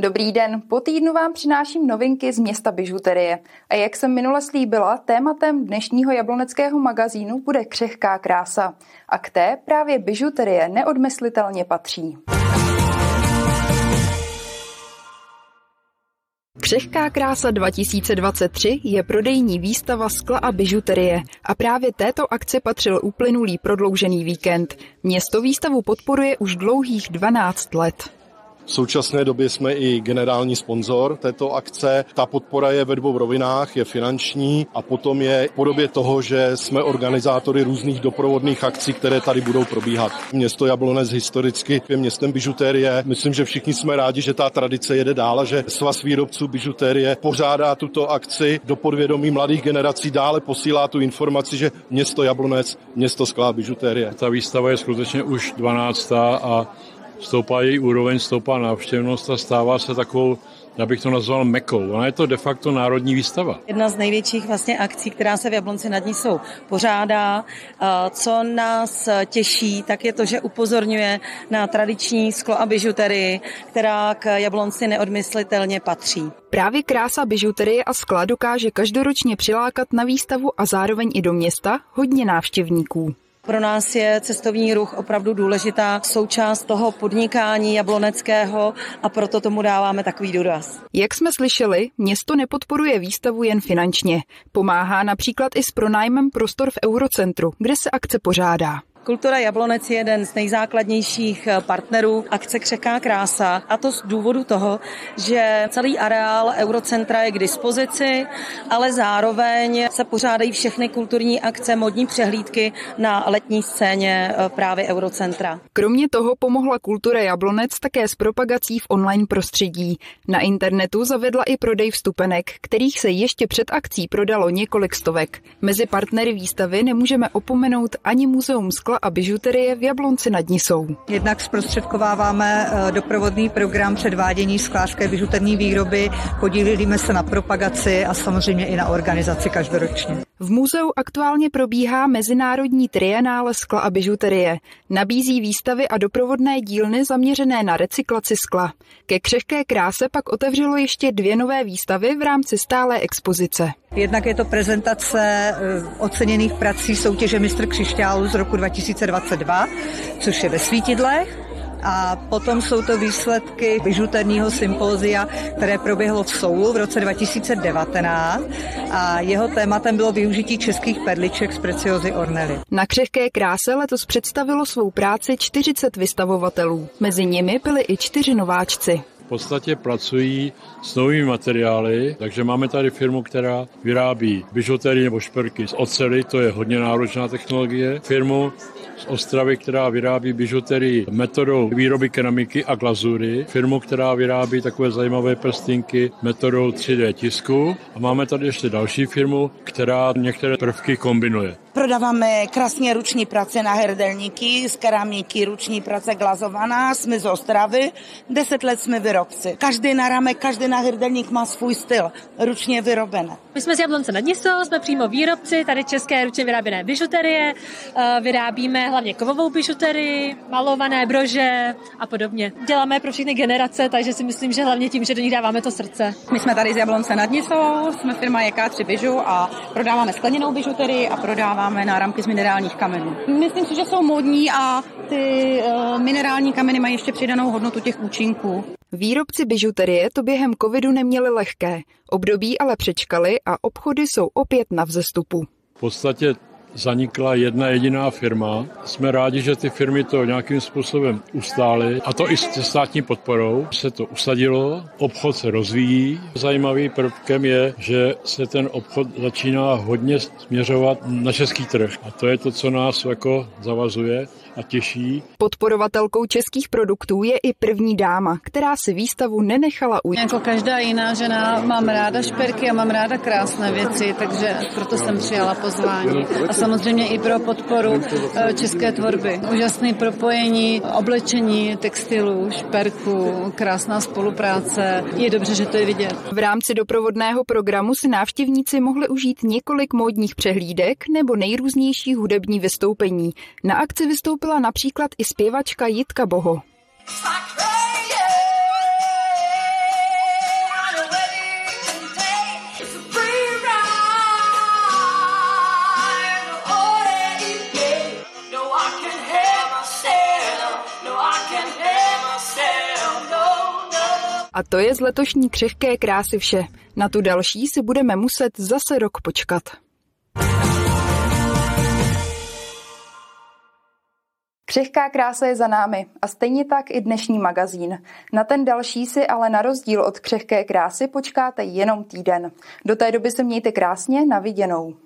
Dobrý den, po týdnu vám přináším novinky z města bižuterie. A jak jsem minule slíbila, tématem dnešního jabloneckého magazínu bude křehká krása. A k té právě bižuterie neodmyslitelně patří. Křehká krása 2023 je prodejní výstava skla a bižuterie a právě této akci patřil uplynulý prodloužený víkend. Město výstavu podporuje už dlouhých 12 let. V současné době jsme i generální sponzor této akce. Ta podpora je ve dvou rovinách, je finanční a potom je v podobě toho, že jsme organizátory různých doprovodných akcí, které tady budou probíhat. Město Jablonec historicky je městem bižutérie. Myslím, že všichni jsme rádi, že ta tradice jede dál a že svaz výrobců bižutérie pořádá tuto akci do podvědomí mladých generací, dále posílá tu informaci, že město Jablonec, město skla bižutérie. Ta výstava je skutečně už 12. a stoupá její úroveň, stoupá návštěvnost a stává se takovou já bych to nazval mekou. Ona je to de facto národní výstava. Jedna z největších vlastně akcí, která se v Jablonci nad ní jsou pořádá. Co nás těší, tak je to, že upozorňuje na tradiční sklo a bižuterii, která k Jablonci neodmyslitelně patří. Právě krása bižuterie a skla dokáže každoročně přilákat na výstavu a zároveň i do města hodně návštěvníků. Pro nás je cestovní ruch opravdu důležitá součást toho podnikání jabloneckého a proto tomu dáváme takový důraz. Jak jsme slyšeli, město nepodporuje výstavu jen finančně. Pomáhá například i s pronájmem prostor v Eurocentru, kde se akce pořádá. Kultura Jablonec je jeden z nejzákladnějších eh, partnerů akce Křeká krása a to z důvodu toho, že celý areál Eurocentra je k dispozici, ale zároveň se pořádají všechny kulturní akce, modní přehlídky na letní scéně eh, právě Eurocentra. Kromě toho pomohla kultura Jablonec také s propagací v online prostředí. Na internetu zavedla i prodej vstupenek, kterých se ještě před akcí prodalo několik stovek. Mezi partnery výstavy nemůžeme opomenout ani muzeum skla a bižuterie v Jablonci nad Nisou. Jednak zprostředkováváme eh, doprovodný program předvádění sklářské bižuterní výroby, podílíme se na propagaci a samozřejmě i na organizaci každoročně. V muzeu aktuálně probíhá mezinárodní trienále skla a bižuterie. Nabízí výstavy a doprovodné dílny zaměřené na recyklaci skla. Ke křehké kráse pak otevřelo ještě dvě nové výstavy v rámci stálé expozice. Jednak je to prezentace eh, oceněných prací soutěže Mistr křišťálu z roku 2022, což je ve Svítidlech. A potom jsou to výsledky bižuterního sympózia, které proběhlo v Soulu v roce 2019 a jeho tématem bylo využití českých perliček z preciozy ornely. Na křehké kráse letos představilo svou práci 40 vystavovatelů. Mezi nimi byli i čtyři nováčci podstatě pracují s novými materiály, takže máme tady firmu, která vyrábí bižuterii nebo šperky z ocely, to je hodně náročná technologie. Firmu z Ostravy, která vyrábí bižuterii metodou výroby keramiky a glazury. Firmu, která vyrábí takové zajímavé prstinky metodou 3D tisku. A máme tady ještě další firmu, která některé prvky kombinuje. Prodáváme krásně ruční práce na hrdelníky, z keramiky, ruční práce glazovaná, jsme z Ostravy, deset let jsme výrobci. Každý náramek, každý náhrdelník má svůj styl, ručně vyrobené. My jsme z Jablonce nad Nisou, jsme přímo výrobci, tady české ručně vyráběné bižuterie, eh, vyrábíme hlavně kovovou bižuterii, malované brože a podobně. Děláme pro všechny generace, takže si myslím, že hlavně tím, že do nich dáváme to srdce. My jsme tady z Jablonce nad Nisou, jsme firma JK3 Bižu a prodáváme skleněnou bižuterii a prodáváme náramky z minerálních kamenů. Myslím si, že jsou modní a ty uh, minerální kameny mají ještě přidanou hodnotu těch účinků. Výrobci bižuterie to během covidu neměli lehké. Období ale přečkali a obchody jsou opět na vzestupu. V podstatě zanikla jedna jediná firma. Jsme rádi, že ty firmy to nějakým způsobem ustály, a to i se státní podporou. Se to usadilo, obchod se rozvíjí. Zajímavý prvkem je, že se ten obchod začíná hodně směřovat na český trh. A to je to, co nás jako zavazuje a těší. Podporovatelkou českých produktů je i první dáma, která si výstavu nenechala ujít. Jako každá jiná žena mám ráda šperky a mám ráda krásné věci, takže proto jsem přijala pozvání. A samozřejmě i pro podporu eh, české tvorby. Úžasné propojení oblečení, textilu, šperku, krásná spolupráce. Je dobře, že to je vidět. V rámci doprovodného programu si návštěvníci mohli užít několik módních přehlídek nebo nejrůznější hudební vystoupení. Na akci vystoupila například i zpěvačka Jitka Boho. A to je z letošní křehké krásy vše. Na tu další si budeme muset zase rok počkat. Křehká krása je za námi a stejně tak i dnešní magazín. Na ten další si ale na rozdíl od křehké krásy počkáte jenom týden. Do té doby se mějte krásně, na viděnou.